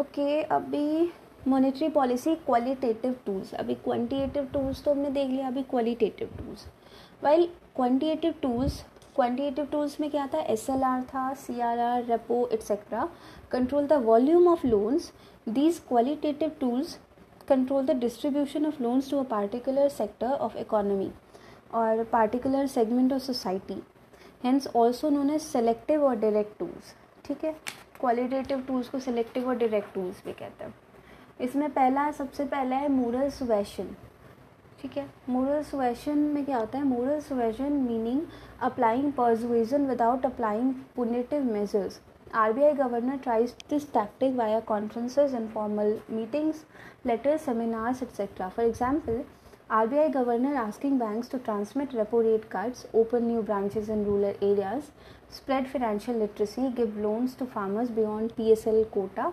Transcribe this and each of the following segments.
Okay, अभी monetary policy qualitative tools अभी quantitative tools तो हमने देख लिया, अभी qualitative tools well quantitative tools quantitative tools में क्या था? एस एल आर था C R R repo etcetera control the volume of loans these qualitative tools control the distribution of loans to a particular sector of economy और particular segment of society hence also known as selective और direct tools ठीक है? Qualitative tools को selective और direct tools भी कहते हैं। इसमें पहला, सबसे पहला है मोरल सुवेशन ठीक है? मोरल सुवेशन में क्या होता है? Moral suasion meaning applying persuasion without applying punitive measures R B I governor tries this tactic via conferences formal meetings letters seminars etcetera RBI governor asking banks to transmit repo rate cuts, open new branches in rural areas, spread financial literacy, give loans to farmers beyond PSL quota,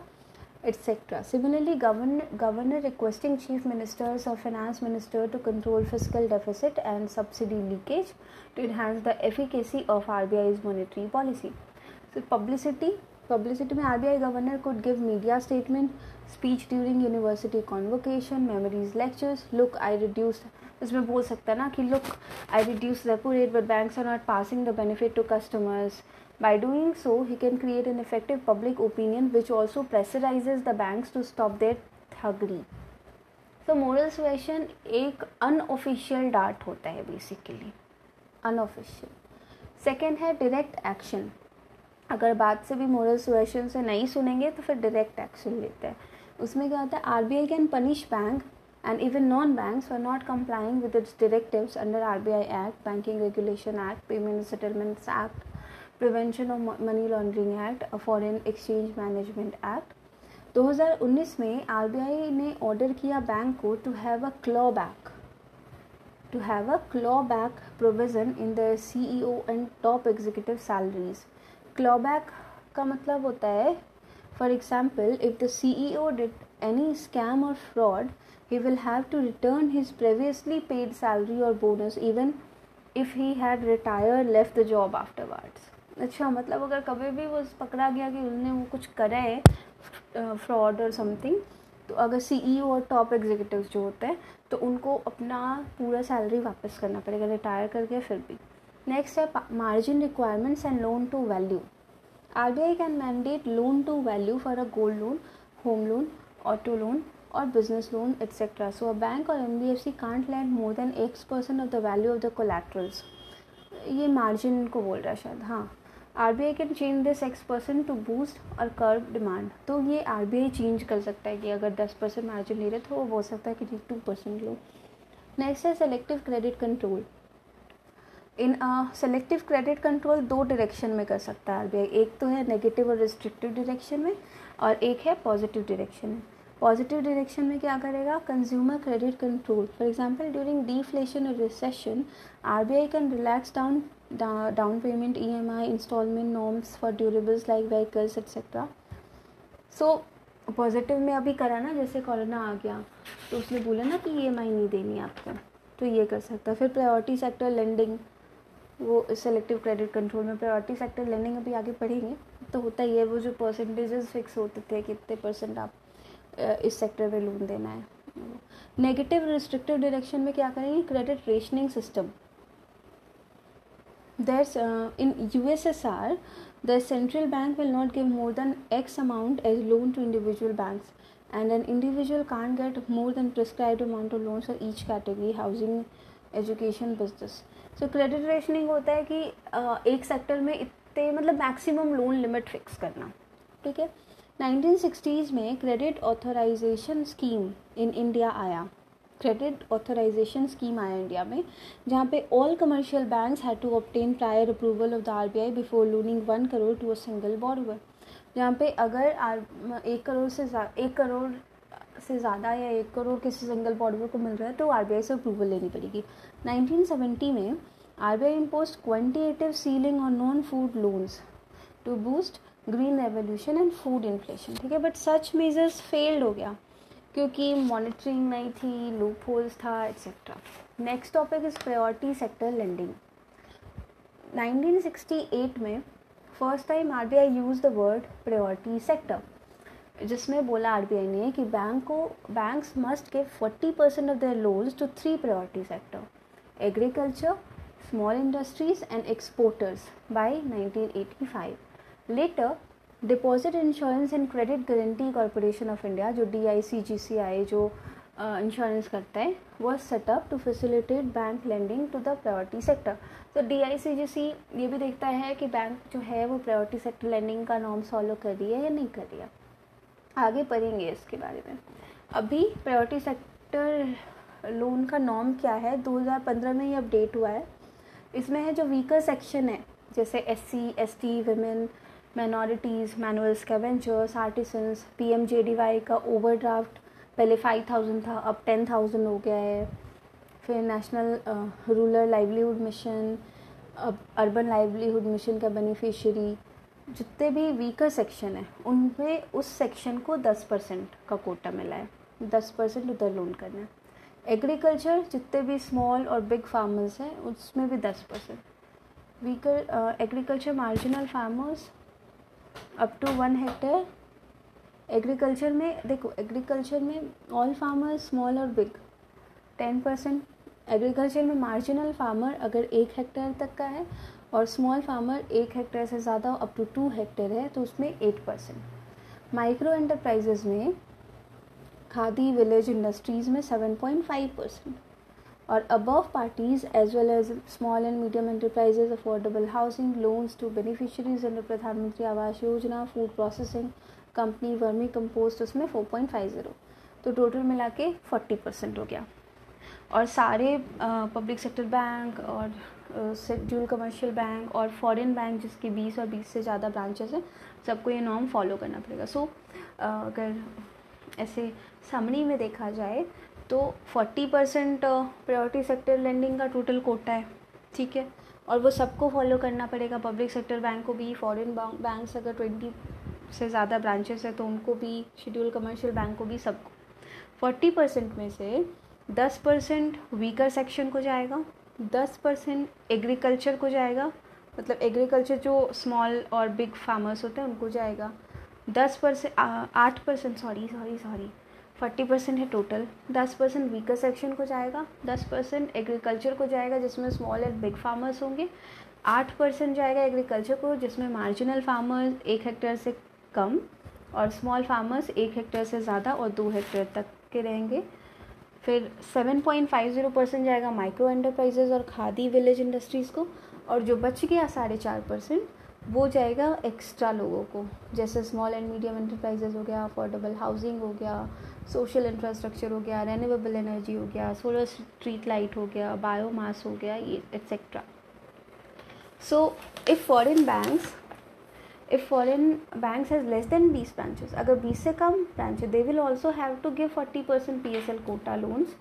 etc. Similarly, govern, governor requesting chief ministers or finance minister to control fiscal deficit and subsidy leakage to enhance the efficacy of RBI's monetary policy. So publicity, publicity में RBI governor could give media statement speech during university convocation, memories lectures. Look, I reduced इसमें बोल सकता है ना कि look I reduce repo rate but banks are not passing the benefit to customers By doing so, he can create an effective public opinion which also pressurizes the banks to stop their thuggery. तो moral suasion एक unofficial dart होता है basically unofficial second है direct action अगर बात से भी moral suasion से नहीं सुनेंगे तो फिर डायरेक्ट एक्शन लेते हैं उसमें क्या होता है R B I can punish bank and even non bank are not complying with its directive under R B I act banking regulation act payment settlements act prevention of money laundering act foreign exchange management act 2019 में R B I ने order किया bank को to have a claw back to have a claw back provision in the C E O and top executive salaries claw back का मतलब होता है for example if the CEO did any scam और fraud he will have to return his previously paid salary or bonus even if he had retired, left the job afterwards. अच्छा मतलब अगर कभी भी वो पकड़ा गया कि उसने वो कुछ करा है फ्रॉड और समथिंग तो अगर सीईओ और टॉप एग्जीक्यूटिव जो होते हैं तो उनको अपना पूरा सैलरी वापस करना पड़ेगा रिटायर करके फिर भी। नेक्स्ट है margin requirements and loan to value R B I can mandate loan to value for a gold loan home loan auto loan और business or business loan etc. So a bank or NBFC can't lend more than X percent of the value of the collaterals. ये margin को बोल रहा है शायद हाँ R B I can change this X percent to boost और curb demand तो ये आर बी आई चेंज कर सकता है कि अगर दस परसेंट मार्जिन ले रहे तो वो बोल सकता है कि टू परसेंट लो नेक्स्ट है selective credit control in selective credit control दो डायरेक्शन में कर सकता है आर बी आई एक तो है नेगेटिव और रिस्ट्रिक्टिव डायरेक्शन में, और एक है पॉजिटिव डायरेक्शन में। पॉजिटिव डायरेक्शन में क्या करेगा? Consumer credit control for example during deflation और recession RBI can relax down down payment EMI instalment norms for durables like vehicles etcetera so positive में अभी करा ना, जैसे कोरोना आ गया तो उसने बोला ना कि ईएमआई नहीं देनी आपको तो ये कर सकता फिर प्रायोरिटी सेक्टर लेंडिंग वो सेलेक्टिव क्रेडिट कंट्रोल में प्रायोरिटी सेक्टर लेंडिंग अभी आगे बढ़ेंगे। तो होता ही है, वो जो परसेंटेजेस फिक्स होते थे, कितने परसेंट आप इस सेक्टर में लोन देना है। नेगेटिव रिस्ट्रिक्टिव डायरेक्शन में क्या करेंगे? Credit rationing system that's in U S S R the central bank will not give more than X amount as loan to individual bank and an individual can get more than prescribe amount of loans for each category housing education business so credit rationing होता है कि एक sector में इतने मतलब maximum loan limit fix करना। ठीक है? 1960s में credit authorisation scheme in India आया। क्रेडिट ऑथराइजेशन स्कीम आया इंडिया में, जहाँ पे all commercial banks had to obtain prior approval of the RBI before loaning one crore to a single borrower जहाँ पे अगर आर एक करोड़ से एक करोड़ से ज़्यादा या एक करोड़ किसी सिंगल बॉर्डर को मिल रहा है तो आरबीआई से अप्रूवल लेनी पड़ेगी। 1970 में R B I impose quantitative ceiling और non food loans to boost green revolution and food inflation ठीक है? बट सच मेजर्स फेल्ड हो गया, क्योंकि मॉनिटरिंग नहीं थी लूप होल्स था etcetera next topic is priority sector lending 1968 में first time R B I use the word priority sector जिसमें बोला आरबीआई ने कि बैंक को banks must give forty percent of their loans to three priority sector agriculture small industries and exporters by 1985 later deposit insurance and credit guarantee corporation of India जो D I C G C I जो insurance uh, करता है वो setup to facilitate bank lending to the priority sector तो D I C G C ये भी देखता है कि बैंक जो है वो प्रायोरिटी सेक्टर लेंडिंग का नॉर्म फॉलो कर रही है या नहीं कर रही है। आगे पढ़ेंगे इसके बारे में। अभी प्रायोरिटी सेक्टर लोन का नॉर्म क्या है? 2015 में ये अपडेट हुआ है। इसमें है जो वीकर सेक्शन है, जैसे S C S T women minorities manual scavengers artisans P M J D Y का ओवरड्राफ्ट पहले फाइव थाउज़ेंड था, अब टेन थाउज़ेंड हो गया है। फिर नेशनल रूरल लाइवलीहुड मिशन अब अर्बन लाइवलीहुड मिशन का बेनिफिशियरी जितने भी वीकर सेक्शन है, उनमें उस सेक्शन को दस परसेंट का कोटा मिला है। दस परसेंट उधर लोन करना है। एग्रीकल्चर जितने भी स्मॉल और बिग फार्मर्स हैं, उसमें भी दस percent. Weaker agriculture marginal farmers up to one hectare agriculture में, देखो एग्रीकल्चर में ऑल फार्मर स्मॉल और बिग टेन परसेंट एग्रीकल्चर में मार्जिनल फार्मर अगर एक हेक्टेयर तक का है और स्मॉल फार्मर एक हेक्टेयर से ज़्यादा अप टू टू हेक्टेयर है तो उसमें एट परसेंट माइक्रो एंटरप्राइजेज में खादी विलेज इंडस्ट्रीज़ में सेवन पॉइंट फाइव परसेंट और above parties as well as small and medium enterprises affordable housing loans to beneficiaries under Pradhan Mantri Awas Yojana food processing company vermicompost उसमें four point five zero तो total मिला के forty percent हो गया। और सारे public sector bank और जूल कमर्शियल बैंक और फॉरेन बैंक जिसके बीस और बीस से ज़्यादा ब्रांचेस हैं सबको ये नॉर्म फॉलो करना पड़ेगा। सो so, अगर ऐसे समरी में देखा जाए तो forty percent priority sector lending का टोटल कोटा है ठीक है? और वो सबको फॉलो करना पड़ेगा। पब्लिक सेक्टर बैंक को भी फॉरेन बैंक्स अगर ट्वेंटी से ज़्यादा ब्रांचेस है तो उनको भी शेड्यूल कमर्शियल बैंक को भी सबको। फोर्टी परसेंट में से दस परसेंट वीकर सेक्शन को जाएगा। दस परसेंट एग्रीकल्चर को जाएगा। मतलब एग्रीकल्चर जो स्मॉल और बिग फार्मर्स होते हैं, उनको जाएगा। दस परसेंट आठ percent, sorry sorry sorry, forty percent है टोटल। दस परसेंट वीकर सेक्शन को जाएगा। दस परसेंट एग्रीकल्चर को जाएगा, जिसमें स्मॉल एंड बिग फार्मर्स होंगे। आठ परसेंट जाएगा एग्रीकल्चर को, जिसमें मार्जिनल फार्मर्स एक हेक्टेयर से कम और स्मॉल फार्मर्स एक हेक्टेयर से ज़्यादा और दो हेक्टेयर तक के रहेंगे। फिर seven point five zero percent जाएगा माइक्रो एंटरप्राइजेज और खादी विलेज इंडस्ट्रीज़ को, और जो बच गया साढ़े चार परसेंट वो जाएगा एक्स्ट्रा लोगों को, जैसे स्मॉल एंड मीडियम एंटरप्राइजेज हो गया अफोर्डेबल हाउसिंग हो गया सोशल इंफ्रास्ट्रक्चर हो गया रेन्यूएबल एनर्जी हो गया सोलर स्ट्रीट लाइट हो गया बायोमास हो गया, ये etcetera so if foreign banks if foreign banks has less than बीस ब्रांचेस अगर बीस से कम branch they will also have to give forty percent P S L quota loans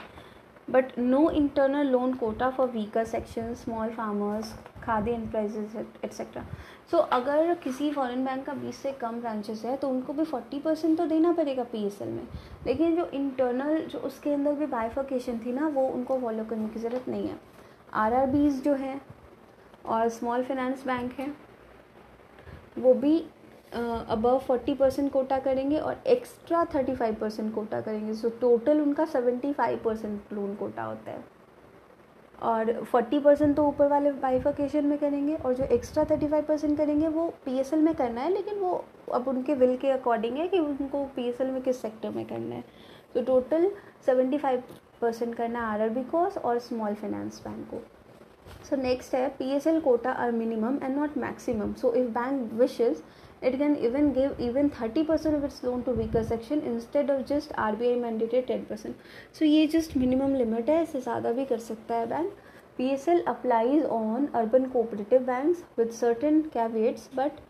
but no internal loan quota for weaker section small farmers khadi enterprises etcetera so अगर किसी foreign bank का बीस से कम branches है तो उनको भी forty percent तो देना पड़ेगा पी एस एल में. लेकिन जो इंटरनल जो उसके अंदर भी बाइफिकेशन थी ना, वो उनको फॉलो करने की ज़रूरत नहीं है. आर आर बीज जो है और स्मॉल फाइनेंस बैंक है वो भी अबव फोर्टी परसेंट कोटा करेंगे और extra thirty five percent quota करेंगे। सो टोटल उनका seventy five percent loan quota होता है। और फोर्टी परसेंट तो ऊपर वाले बाइफिकेशन में करेंगे और जो एक्स्ट्रा थर्टी फाइव परसेंट करेंगे, वो पी एस एल में करना है, लेकिन वो अब उनके विल के अकॉर्डिंग है कि उनको पी एस एल में किस सेक्टर में करना है। तो टोटल सेवेंटी फाइव परसेंट करना है आर आर बी को और स्मॉल फाइनेंस बैंक को। सो नेक्स्ट है P S L quota are minimum and not maximum so if bank wishes it can even give even thirty percent of its loan to weaker section instead of just R B I mandated ten percent so ये just minimum limit है, इससे ज़्यादा भी कर सकता है bank P S L applies on urban cooperative bank with certain caveats but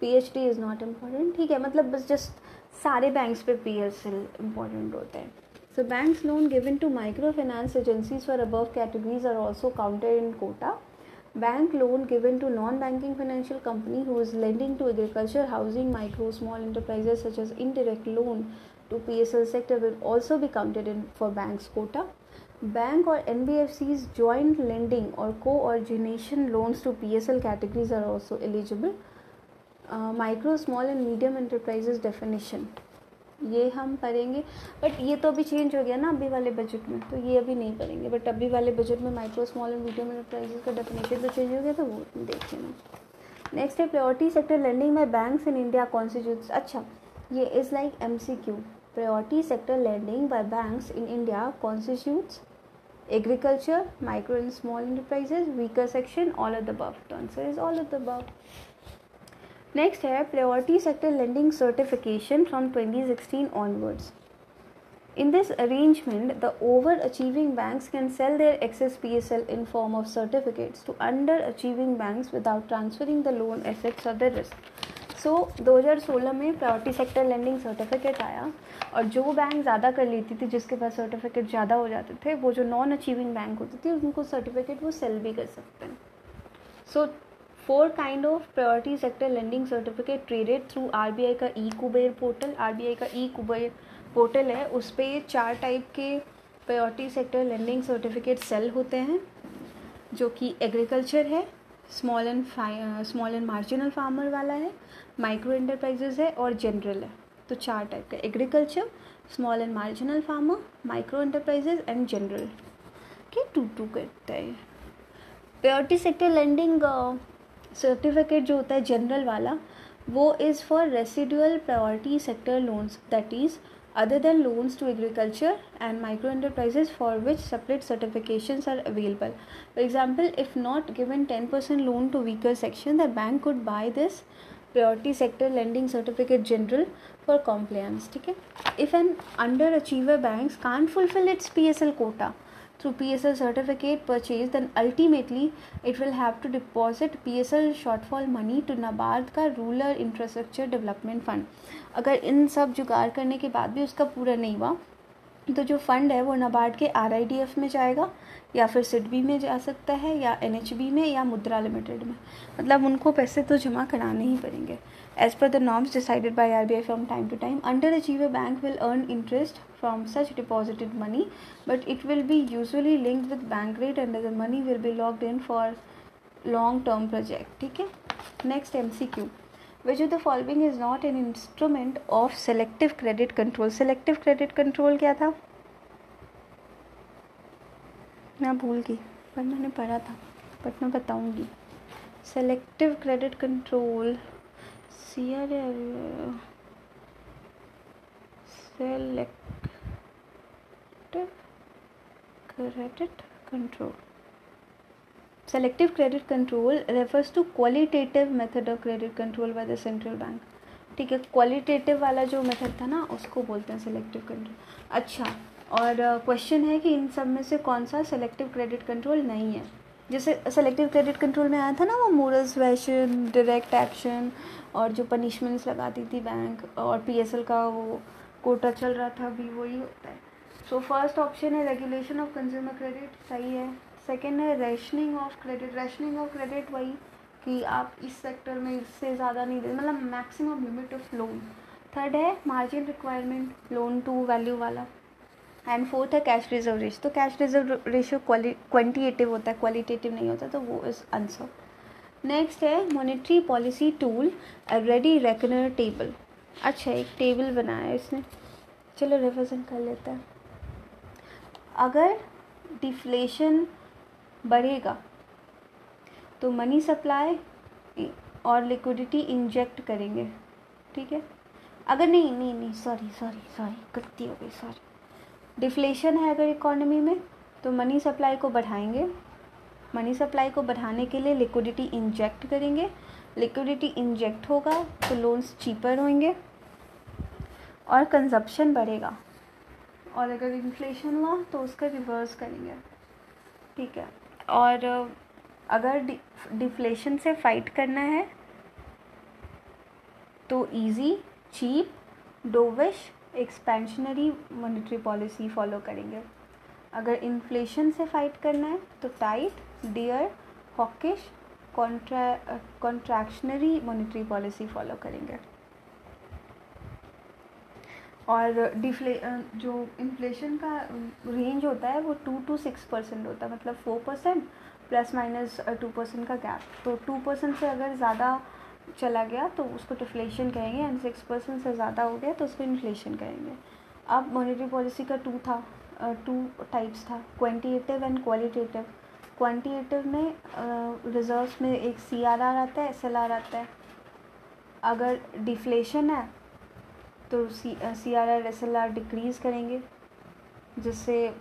P H D is not important ठीक है मतलब बस जस्ट सारे बैंक्स पे पी एस एल इंपॉर्टेंट होते हैं। So banks loan given to microfinance agencies for above categories are also counted in quota. Bank loan given to non-banking financial company who is lending to agriculture, housing, micro, small enterprises such as indirect loan to PSL sector will also be counted in for banks quota. Bank or NBFC's joint lending or co-origination loans to PSL categories are also eligible. Uh, micro, small and medium enterprises definition. ये हम पढ़ेंगे but ये तो अभी change हो गया ना अभी वाले बजट में तो ये अभी नहीं पढ़ेंगे बट अभी वाले बजट में micro small and medium enterprises का डेफिनेशन तो चेंज हो गया तो वो देख लेना नेक्स्ट है प्रायोरिटी सेक्टर लैंडिंग में बैंक्स इन इंडिया कॉन्स्टिट्यूट अच्छा ये is like M C Q priority sector lending by banks in India agriculture, micro and small enterprises, weaker section, all of the above. The answer is all of the above. Next है priority sector lending certification from 2016 onwards in this arrangement the over achieving banks can sell their excess P S L in form of certificates to under achieving banks without transferring the loan assets of the risk so 2016 में priority sector lending certificate आया और जो bank ज़्यादा कर लेती थी, जिसके पास certificate ज़्यादा हो जाते थे, वो जो नॉन अचीविंग बैंक होती थी, उनको सर्टिफिकेट वो सेल भी कर सकते हैं। So four kind of priority sector lending certificate traded through RBI का ई कुबेर पोर्टल। आरबीआई का ई कुबेर पोर्टल है, उस पर चार टाइप के priority sector lending certificate sale होते हैं, जो कि एग्रीकल्चर है, small and small and marginal farmer वाला है, माइक्रो इंटरप्राइजेज है और जनरल है। तो चार टाइप का, agriculture, small and marginal farmer, micro enterprises and general. के टू टू करता है। प्रायोरिटी सेक्टर लेंडिंग सर्टिफिकेट जो होता है जनरल वाला, वो is for residual priority sector loans that is other than loans to agriculture and micro enterprises for which separate certification are available for example if not given ten percent loan to weaker section the bank could buy this priority sector lending certificate general for compliance ठीक है? If and under achiever bank can fulfil its P S L quota through PSL certificate purchase, then ultimately it will have to deposit PSL shortfall money to NABARD का rural infrastructure development fund अगर इन सब जुगाड़ करने के बाद भी उसका पूरा नहीं हुआ तो जो फंड है वो नबार्ड के आरआईडीएफ में जाएगा, या फिर सिडबी में जा सकता है, या एनएचबी में, या मुद्रा लिमिटेड में। मतलब उनको पैसे तो जमा कराने ही पड़ेंगे। As per the norms decided by R B I from time to time under achieve a bank will earn interest from such deposited money but it will be usually linked with bank rate and the money will be locked in for long term project ठीक है? Next M C Q which of the following is not an instrument of selective credit control selective credit control क्या था? मैं भूल गई, पर मैंने पढ़ा था बट मैं बताऊँगी। Selective credit control C R L selective credit control selective credit control refers to qualitative method of credit control by the central bank. ठीक है क्वालिटेटिव वाला जो मेथड था ना उसको बोलते हैं सेलेक्टिव कंट्रोल अच्छा और क्वेश्चन uh, है कि इन सब में से कौन सा सेलेक्टिव क्रेडिट कंट्रोल नहीं है? जैसे सेलेक्टिव क्रेडिट कंट्रोल में आया था ना वो मोरल्स वैशन डायरेक्ट एक्शन और जो पनिशमेंट्स लगाती थी बैंक और पीएसएल का वो कोटा चल रहा था अभी वही होता है. सो फ़र्स्ट ऑप्शन है रेगुलेशन ऑफ़ कंज्यूमर क्रेडिट सही है? सेकेंड है rationing of credit rationing of credit वही कि आप इस सेक्टर में इससे ज़्यादा नहीं दे मतलब maximum limit of loan third है margin requirement loan to value वाला. एंड फोर्थ है कैश रिज़र्व रेशो तो कैश रिज़र्व रेशियो क्वान्टिटेटिव होता है क्वालिटेटिव नहीं होता तो वो इस आंसर नेक्स्ट है monetary policy tool ready reckoner table अच्छा एक टेबल बनाया है इसने. चलो रिविजन कर लेते हैं. अगर डिफ्लेशन बढ़ेगा। तो मनी सप्लाई और लिक्विडिटी इंजेक्ट करेंगे। ठीक है? अगर नहीं नहीं नहीं सॉरी सॉरी सॉरी गलती हो गई सॉरी डिफ्लेशन है अगर इकोनॉमी में तो मनी सप्लाई को बढ़ाएँगे। मनी सप्लाई को बढ़ाने के लिए लिक्विडिटी इंजेक्ट करेंगे। लिक्विडिटी इंजेक्ट होगा तो लोन्स चीपर होंगे और कंजप्शन बढ़ेगा। और अगर इन्फ्लेशन हुआ तो उसका रिवर्स करेंगे। ठीक है? और अगर डिफ्लेशन से फाइट करना है तो easy cheap dovish expansionary monetary policy follow करेंगे। अगर इन्फ्लेशन से फाइट करना है तो tight dear hawkish contra contractionary monetary policy follow करेंगे। और डिफ्ले जो इन्फ्लेशन का रेंज होता है वो टू टू सिक्स परसेंट होता है मतलब four percent plus minus two percent का गैप तो टू परसेंट से अगर ज़्यादा चला गया तो उसको डिफ्लेशन कहेंगे एंड सिक्स परसेंट से ज़्यादा हो गया तो उसको इन्फ्लेशन कहेंगे. अब मॉनेटरी पॉलिसी का टू था टू टाइप्स था क्वान्टिटेटिव एंड क्वालिटेटिव क्वान्टिटेटिव में रिजर्व्स में एक सी आर आर आता है एस एल आर आता है. अगर डिफ्लेशन है तो C C R R S L R decrease करेंगे, जिससे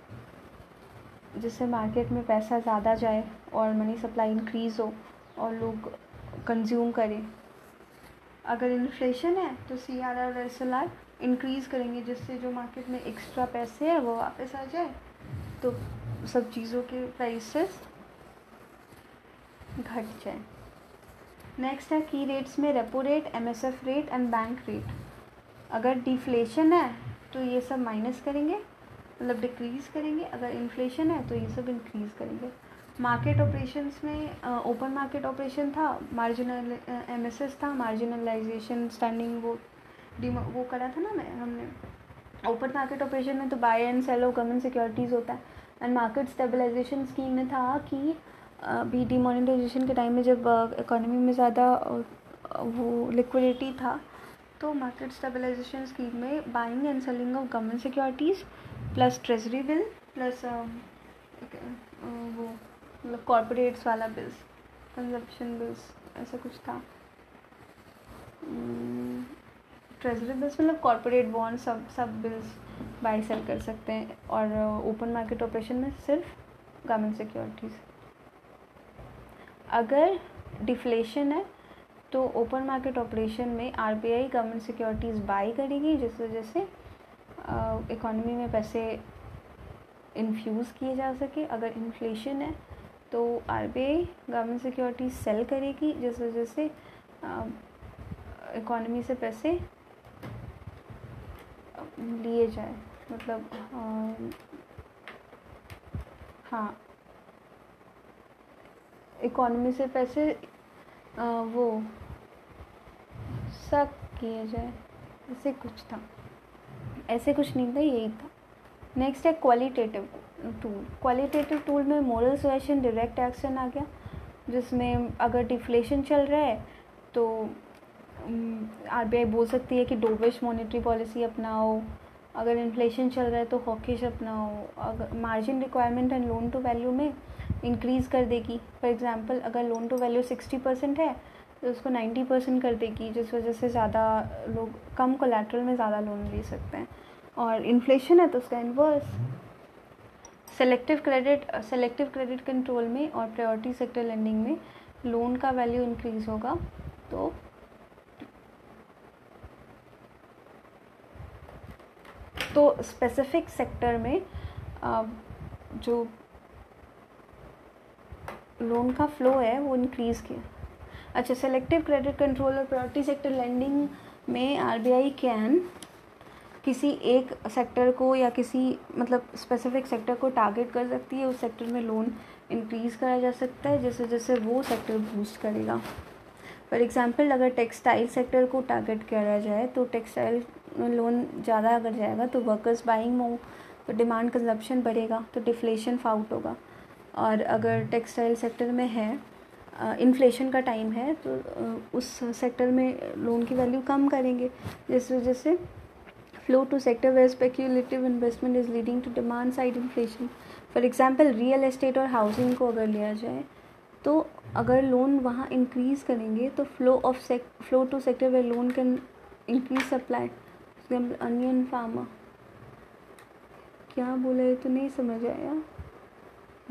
जिससे मार्केट में पैसा ज़्यादा जाए और मनी सप्लाई इंक्रीज़ हो और लोग कंज्यूम करें। अगर इन्फ्लेशन है तो C R R S L R increase करेंगे, जिससे जो मार्केट में एक्स्ट्रा पैसे है, वो वापस आ जाए। तो सब चीज़ों के प्राइसेस घट जाए। नेक्स्ट है की रेट्स में repo rate M S F rate and bank rate अगर डिफ्लेशन है तो ये सब माइनस करेंगे मतलब डिक्रीज़ करेंगे। अगर इन्फ्लेशन है तो ये सब इंक्रीज़ करेंगे। मार्केट ऑपरेशंस में ओपन मार्केट ऑपरेशन था मार्जिनल एम एस एस था मार्जिनलाइजेशन स्टैंडिंग वो वो करा था ना मैं, हमने। ओपन मार्केट ऑपरेशन में तो buy and sell of government securities होता है। एंड मार्केट स्टेबलाइजेशन स्कीम में था कि अभी डिमोनेटाइजेशन के टाइम में जब इकोनॉमी में ज़्यादा वो लिक्विडिटी था तो मार्केट स्टेबलाइजेशन स्कीम में buying and selling of government securities plus treasury bill plus वो मतलब कॉरपोरेट्स वाला बिल्स कंजप्शन बिल्स ऐसा कुछ था। ट्रेजरी बिल्स मतलब कॉरपोरेट बॉन्ड सब सब बिल्स बाई सेल कर सकते हैं और ओपन मार्केट ऑपरेशन में सिर्फ़ गवर्नमेंट सिक्योरिटीज़ अगर डिफ्लेशन है तो ओपन मार्केट ऑपरेशन में आरबीआई गवर्नमेंट सिक्योरिटीज़ बाई करेगी जिस वजह से इकोनॉमी में पैसे इन्फ्यूज़ किए जा सके। अगर इन्फ्लेशन है तो आरबीआई गवर्नमेंट सिक्योरिटीज़ सेल करेगी जिस वजह से इकोनॉमी से पैसे लिए जाए। मतलब आ, हाँ। इकोनॉमी से पैसे आ, वो सब किया जाए, ऐसे कुछ था। ऐसे कुछ नहीं था, यही था। नेक्स्ट है क्वालिटेटिव टूल क्वालिटेटिव टूल में मोरल सुएशन डायरेक्ट एक्शन आ गया, जिसमें अगर डिफ्लेशन चल रहा है तो आर बी आई बोल सकती है कि डोविश मॉनेटरी पॉलिसी अपनाओ। अगर इन्फ्लेशन चल रहा है तो हॉकिश अपनाओ। अगर margin requirement and loan to value में इंक्रीज़ कर देगी। फॉर एग्ज़ाम्पल अगर loan to value sixty percent है तो उसको नाइन्टी परसेंट कर देगी, जिस वजह से ज़्यादा लोग, कम कोलेट्रल में ज़्यादा लोन ले सकते हैं। और इन्फ्लेशन है तो उसका inverse selective credit selective credit control में और प्रायोरिटी सेक्टर लेंडिंग में लोन का वैल्यू इंक्रीज़ होगा तो तो स्पेसिफिक सेक्टर में जो लोन का फ्लो है, वो इंक्रीज़ किया। अच्छा सेलेक्टिव क्रेडिट कंट्रोल और प्रायोरिटी सेक्टर लेंडिंग में आरबीआई कैन किसी एक सेक्टर को या किसी मतलब स्पेसिफिक सेक्टर को टारगेट कर सकती है, उस सेक्टर में लोन इंक्रीज़ करा जा सकता है, जैसे जैसे वो सेक्टर बूस्ट करेगा। फॉर एग्ज़ाम्पल अगर टेक्सटाइल सेक्टर को टारगेट करा जाए तो टेक्सटाइल लोन ज़्यादा अगर जाएगा तो वर्कर्स बाइंग मोर तो डिमांड कंजप्शन बढ़ेगा तो डिफ्लेशन फाउट होगा। और अगर टेक्सटाइल सेक्टर में है इन्फ्लेशन का टाइम है तो उस सेक्टर में लोन की वैल्यू कम करेंगे। जिस वजह से flow to sector where speculative investment is leading to demand side inflation for example real estate और हाउसिंग को अगर लिया जाए तो अगर लोन वहाँ इंक्रीज़ करेंगे तो flow of flow to sector where loan can increase supply onion farmer क्या बोला है? तो नहीं समझ आया।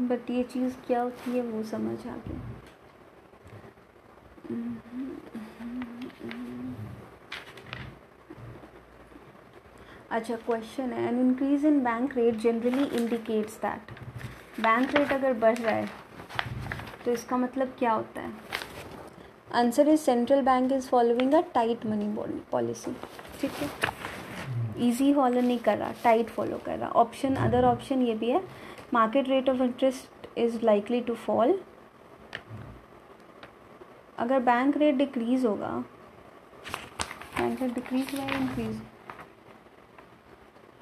बट ये चीज़ क्या होती है, वो समझ आ गया। अच्छा क्वेश्चन है. An increase in bank rate generally indicates that bank rate अगर बढ़ रहा है तो इसका मतलब क्या होता है? Answer is central bank is following a tight money policy ठीक है? इजी फॉलो नहीं कर रहा टाइट फॉलो कर रहा. ऑप्शन अदर ऑप्शन ये भी है. Market rate of interest is likely to fall. अगर बैंक रेट डिक्रीज होगा बैंक रेट डिक्रीज हुआ या इंक्रीज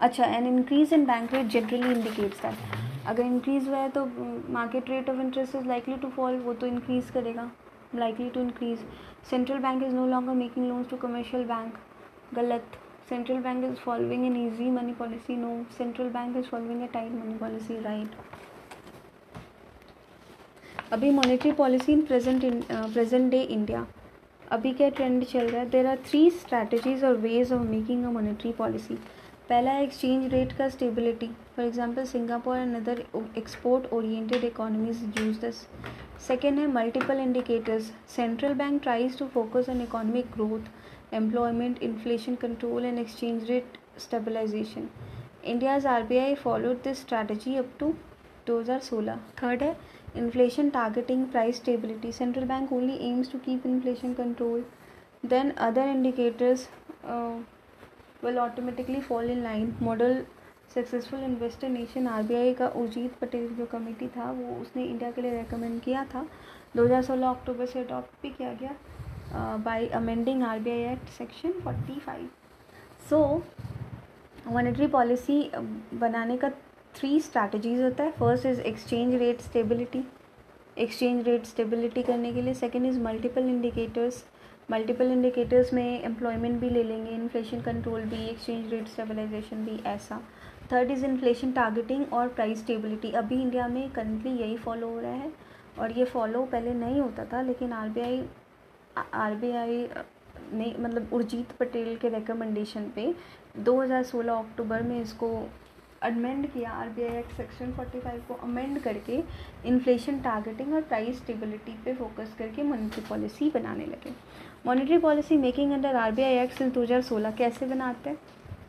अच्छा an increase in bank rate generally indicates that अगर इंक्रीज हुआ है तो market rate of interest is likely to fall वो तो इंक्रीज करेगा likely to increase central bank is no longer making loans to commercial bank गलत. Central bank is following an easy money policy no central bank is following a tight money policy right अभी monetary policy in present present day India अभी क्या trend चल रहा है? There are three strategies और ways of making a monetary policy पहला है exchange rate का stability for example Singapore and other export oriented economies use this second है multiple indicators central bank tries to focus on economic growth employment inflation control and exchange rate stabilisation India's R B I followed this strategy up to 2016 third है inflation targeting price stability central bank only aims to keep inflation controlled then other indicators uh, will automatically fall in line model successful investor nation RBI का उजीत पटेल जो committee था वो उसने India के लिए recommend किया था 2016 अक्टूबर से अडॉप्ट भी किया गया by amending RBI act section 45 so monetary policy बनाने का थ्री स्ट्रैटेजीज होता है. First is exchange rate stability exchange rate stability करने के लिए second is multiple indicators multiple indicators में एम्प्लॉयमेंट भी ले लेंगे इन्फ्लेशन कंट्रोल भी एक्सचेंज रेट स्टेबलाइजेशन भी, ऐसा. थर्ड इज़ इन्फ्लेशन टारगेटिंग और प्राइस स्टेबिलिटी अभी इंडिया में करंटली यही फॉलो हो रहा है और ये फॉलो पहले नहीं होता था, लेकिन R B I R B I ने मतलब उर्जीत पटेल के रिकमेंडेशन पे 2016 अक्टूबर में इसको अमेंड किया R B I act section forty five को अमेंड करके इन्फ्लेशन टारगेटिंग और प्राइस स्टेबिलिटी पे फोकस करके मॉनिटरी पॉलिसी बनाने लगे। Monetary policy making under R B I act since सोलह कैसे बनाते हैं?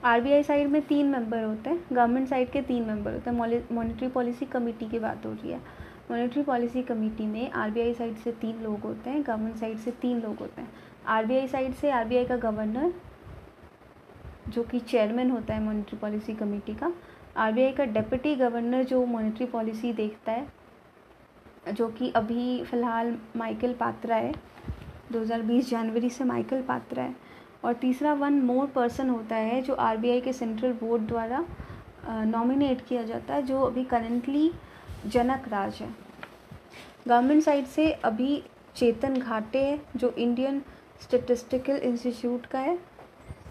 आर बी आई साइड में तीन मेंबर होते हैं गवर्नमेंट साइड के तीन मेंबर होते हैं। मॉनिटरी पॉलिसी कमेटी की बात हो रही है। मॉनिटरी पॉलिसी कमेटी में आर बी आई साइड से तीन लोग होते हैं गवर्नमेंट साइड से तीन लोग होते हैं। आर बी आई साइड से आर बी आई का गवर्नर जो कि चेयरमैन होता है मॉनिटरी पॉलिसी कमेटी का आरबीआई का डेप्यूटी गवर्नर जो मॉनेटरी पॉलिसी देखता है, जो कि अभी फ़िलहाल माइकल पात्रा है 2020 जनवरी से माइकल पात्रा है। और तीसरा वन मोर पर्सन होता है जो आरबीआई के सेंट्रल बोर्ड द्वारा नॉमिनेट किया जाता है, जो अभी करेंटली जनक राज है। गवर्नमेंट साइड से अभी चेतन घाटे है, जो इंडियन स्टेटिस्टिकल इंस्टीट्यूट का है।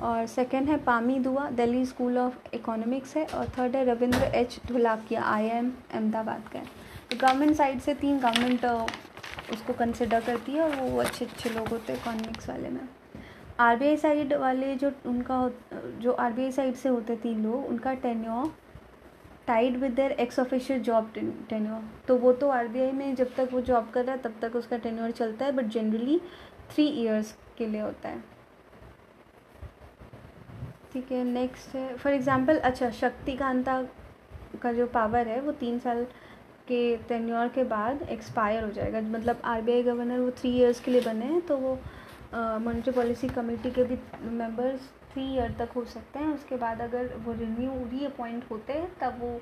और सेकेंड है पामी दुआ, दिल्ली स्कूल ऑफ़ इकोनॉमिक्स है और थर्ड है Ravindra H Dholakia I M Ahmedabad का है। तो गवर्नमेंट साइड से तीन गवर्नमेंट उसको कंसिडर करती है और वो अच्छे अच्छे लोग होते हैं इकोनॉमिक्स वाले में। आरबीआई साइड वाले जो उनका जो आरबीआई साइड से होते तीन लोग, उनका tenure tied with their ex official job tenure तो वो तो आरबीआई में जब तक वो जॉब कर रहा है, तब तक उसका टेन्योर चलता है बट जनरली थ्री ईयर्स के लिए होता है। ठीक है नेक्स्ट है फॉर एग्ज़ाम्पल अच्छा शक्तिकांता का जो पावर है, वो तीन साल के टेन्योर के बाद एक्सपायर हो जाएगा। मतलब आरबीआई गवर्नर वो थ्री इयर्स के लिए बने हैं तो वो मॉनिटरी पॉलिसी कमेटी के भी मेंबर्स थ्री ईयर तक हो सकते हैं। उसके बाद अगर वो रिन्यू री अपॉइंट होते हैं, तब वो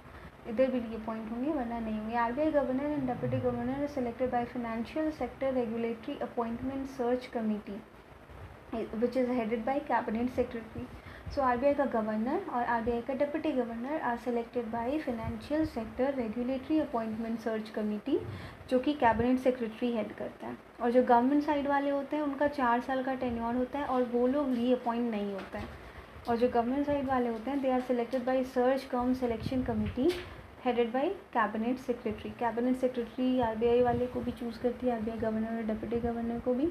इधर भी री अपॉइंट होंगे, वरना नहीं होंगे। R B I governor and deputy governor selected by financial sector regulatory appointment search committee which is headed by cabinet secretary so RBI का गवर्नर और आरबीआई का deputy governor are selected by financial sector regulatory appointment search committee जो कि cabinet secretary head करता है। और जो government side वाले होते हैं, उनका चार साल का टेन्योर होता है और वो लोग री अपॉइंट नहीं होता है। और जो गवर्नमेंट साइड वाले होते हैं they are selected by search cum selection committee headed by cabinet secretary cabinet secretary RBI वाले को भी चूज़ करती है आरबीआई गवर्नर और डिप्टी गवर्नर को भी।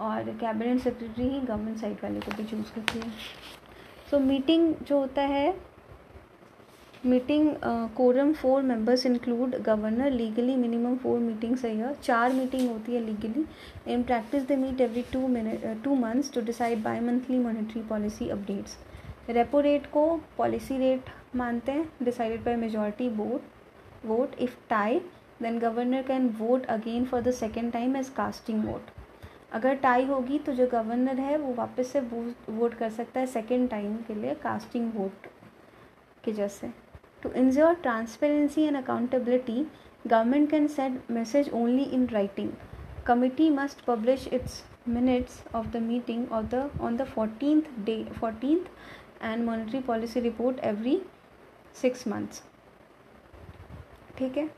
और कैबिनेट सेक्रेटरी ही गवर्नमेंट साइड वाले को भी चूज़ करती है। सो so, मीटिंग जो होता है meeting quorum four members include governor legally minimum four meetings है चार मीटिंग होती है legally in practice they meet every two minute two months to decide bimonthly monetary policy updates repo rate को policy rate मानते हैं decided by majority vote vote if tie then governor can vote again for the second time as casting vote अगर tie होगी तो जो governor है वो वापस से वो वोट कर सकता है सेकेंड टाइम के लिए कास्टिंग वोट के जैसे। To ensure transparency and accountability government can send message only in writing committee must publish its minutes of the meeting of the on the fourteen day fourteen and monetary policy report every six months ठीक है?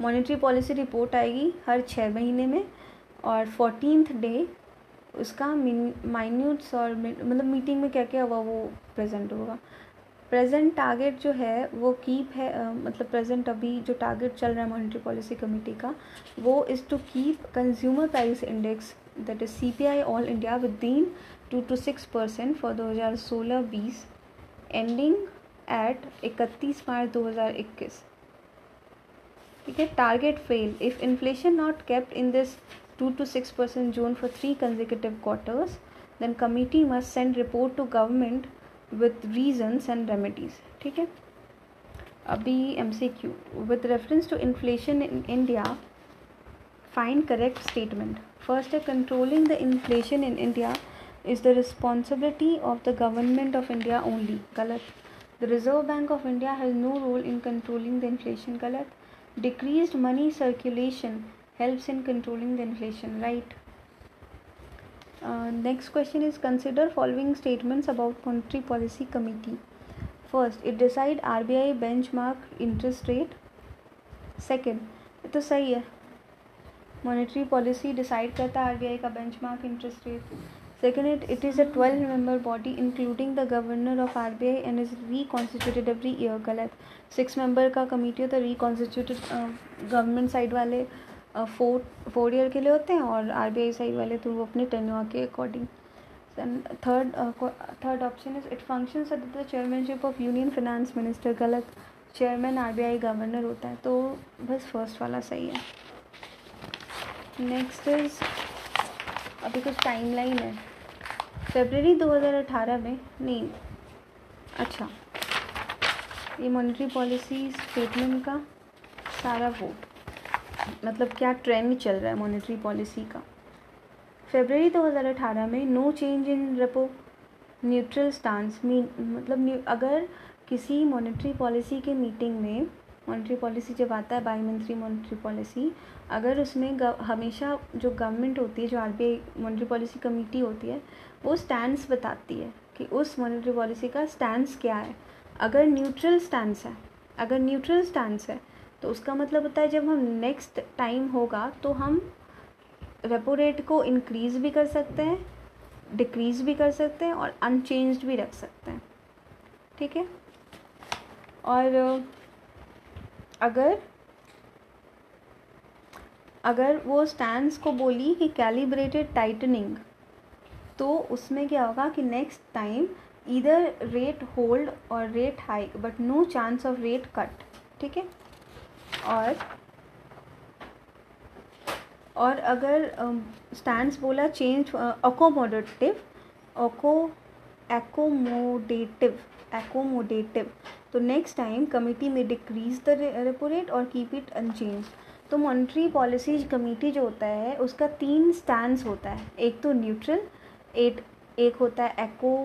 Monetary policy report आएगी हर छः महीने में और fourteenth day उसका माइन्यूट्स और मतलब मीटिंग में क्या क्या हुआ वो प्रेजेंट होगा। प्रेजेंट टारगेट जो है वो कीप है आ, मतलब प्रेजेंट अभी जो टारगेट चल रहा है मॉनिटरी पॉलिसी कमेटी का वो is to keep consumer price index that is C P I all India with two two six percent for दो हज़ार सोलह बीस एंडिंग एट इकतीस मार्च दो हज़ार इक्कीस। ठीक है target fail if inflation not kept in this two two six percent zone for three consecutive quarters then committee must send report to government with reasons and remedies ठीक है अभी M C Q with reference to inflation in India find correct statement first है controlling the inflation in India is the responsibility of the government of India only. Galat. The Reserve Bank of India has no role in controlling the inflation. Galat. Decreased money circulation helps in controlling the inflation. Right. Uh, next question is consider following statements about monetary policy committee. First, it decide RBI benchmark interest rate. Second, तो सही है monetary policy decide करता है RBI का benchmark interest rate Second, it, it is a 12 member body including the governor of RBI and is reconstituted every year. गलत six member का committee होता है रिकॉन्स्टिट्यूटेड गवर्नमेंट साइड वाले फोर फोर ईयर के लिए होते हैं और आरबीआई साइड वाले तो वो अपने टेन्योर के according third third option is it functions at the chairmanship of union finance minister गलत चेयरमैन आरबीआई गवर्नर होता है तो बस फ़र्स्ट वाला सही है नेक्स्ट इज़ अभी कुछ टाइमलाइन है फेबररी 2018 में, नहीं अच्छा ये मॉनेटरी पॉलिसी स्टेटमेंट का सारा वो मतलब क्या ट्रेंड चल रहा है मॉनेटरी पॉलिसी का? फेबररी 2018 में no change in repo neutral stance mean मतलब अगर किसी मॉनेटरी पॉलिसी के मीटिंग में मॉनेटरी पॉलिसी जब आता है बाई मंथली मॉनेटरी पॉलिसी अगर उसमें हमेशा जो गवर्नमेंट होती है, जो R B I monetary policy committee होती है वो स्टैंड्स बताती है कि उस मॉनेटरी पॉलिसी का स्टैंड्स क्या है। अगर न्यूट्रल स्टैंड्स है, अगर न्यूट्रल स्टैंड्स है तो उसका मतलब होता है जब हम नेक्स्ट टाइम होगा तो हम रेपो रेट को इंक्रीज़ भी कर सकते हैं डिक्रीज़ भी कर सकते हैं और अनचेंज्ड भी रख सकते हैं। ठीक है? और, अगर अगर वो स्टैंड को बोली कि कैलिब्रेटेड टाइटनिंग तो उसमें क्या होगा कि नेक्स्ट टाइम इधर रेट होल्ड और rate high but no chance of rate cut ठीक है? और और अगर स्टैंड uh, बोला चेंज अकोमोडेटिव ओको एकोमोडेटिव एकोमोडेटिव तो नेक्स्ट टाइम कमिटी में डिक्रीज द रेपो रेट और कीप इट अनचेंज तो मॉनिटरी पॉलिसी कमेटी जो होता है उसका तीन स्टैंड होता है. एक तो न्यूट्रल एक एक होता है एको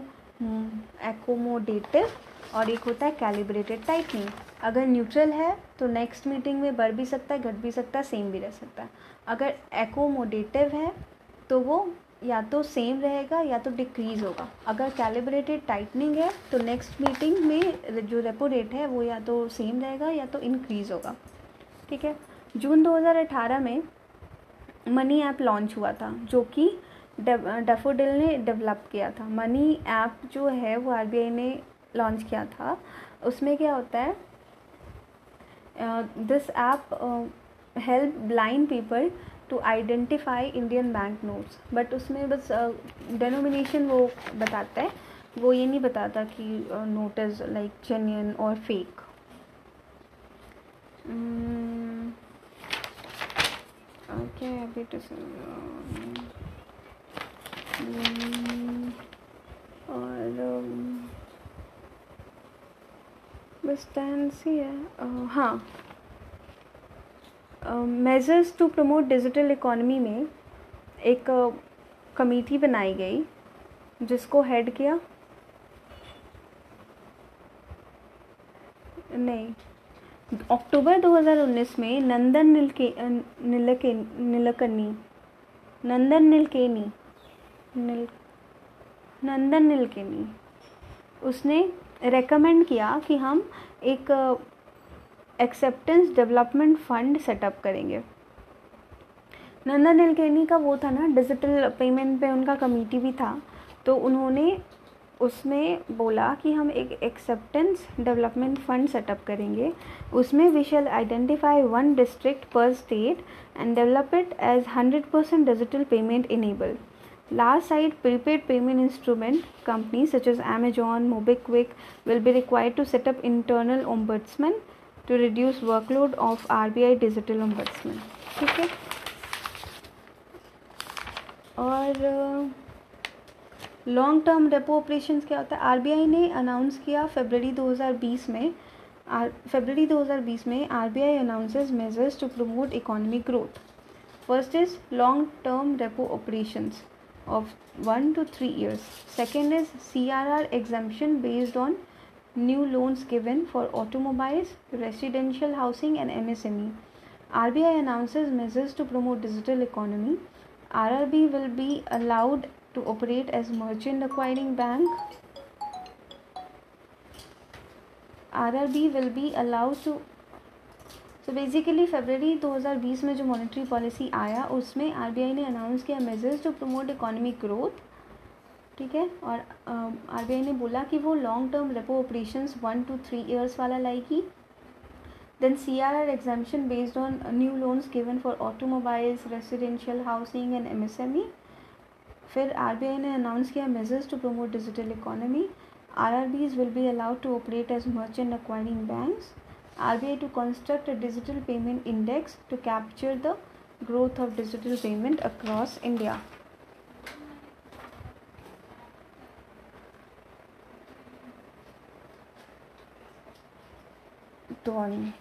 एकोमोडेटिव और एक होता है कैलिब्रेटेड टाइटनिंग अगर न्यूट्रल है तो नेक्स्ट मीटिंग में बढ़ भी सकता है, घट भी सकता है सेम भी रह सकता है. अगर एकोमोडेटिव है तो वो या तो सेम रहेगा या तो डिक्रीज़ होगा. अगर कैलिब्रेटेड टाइटनिंग है तो नेक्स्ट मीटिंग में जो रेपो रेट है, वो या तो सेम रहेगा या तो इंक्रीज़ होगा. ठीक है? जून 2018 में मनी ऐप लॉन्च हुआ था, जो कि डेफोडिल ने डेवलप किया था। मनी ऐप जो है वो आरबीआई ने लॉन्च किया था। उसमें क्या होता है this app help blind people to identify Indian bank notes but उसमें बस डेनोमिनेशन uh, वो बताता है। वो ये नहीं बताता कि नोट इज़ लाइक जेन्यन और फेक ओके अभी तो और बस टेंसी है uh, हाँ। Measures to promote digital economy में एक कमेटी बनाई गई जिसको हेड किया। नहीं अक्टूबर 2019 में नंदन नीलके नीलके नीलकनी नंदन नीलकेनी नील, नंदन नीलकेनी उसने रेकमेंड किया कि हम एक एक्सेप्टेंस डेवलपमेंट फंड सेटअप करेंगे। नंदन नीलकेनी का वो था ना डिजिटल पेमेंट पे उनका कमेटी भी था। तो उन्होंने उसमें बोला कि हम एक एक्सेप्टेंस डेवलपमेंट फंड सेटअप करेंगे। उसमें we shall identify one district per state and develop it as hundred percent digital payment enable Last side, prepaid payment instrument companies such as Amazon, MobiKwik will be required to set up internal ombudsman to reduce workload of RBI digital ombudsman. ठीक है और long term repo operations क्या होता है RBI ने announce किया फरवरी 2020 में फरवरी 2020 में RBI announces measures to promote economic growth first is long term repo operations of 1 to 3 years. Second is CRR exemption based on new loans given for automobiles, residential housing and MSME. RBI announces measures to promote digital economy. RRB will be allowed to operate as merchant acquiring bank. RRB will be allowed to तो basically फरवरी 2020 में जो monetary policy आया, उसमें RBI ने announce किया measures to promote economic growth ठीक है? और आर आरबीआई ने बोला कि वो long term repo operation one two three years वाला लाएगी। Then C R R exemption based on new loans given for automobiles residential housing and M S M E फिर आर बी आई ने announce किया measures to promote digital economy R R Bs will be allowed to operate as merchant acquiring banks RBI to construct a digital payment index to capture the growth of digital payment across India. Drawing.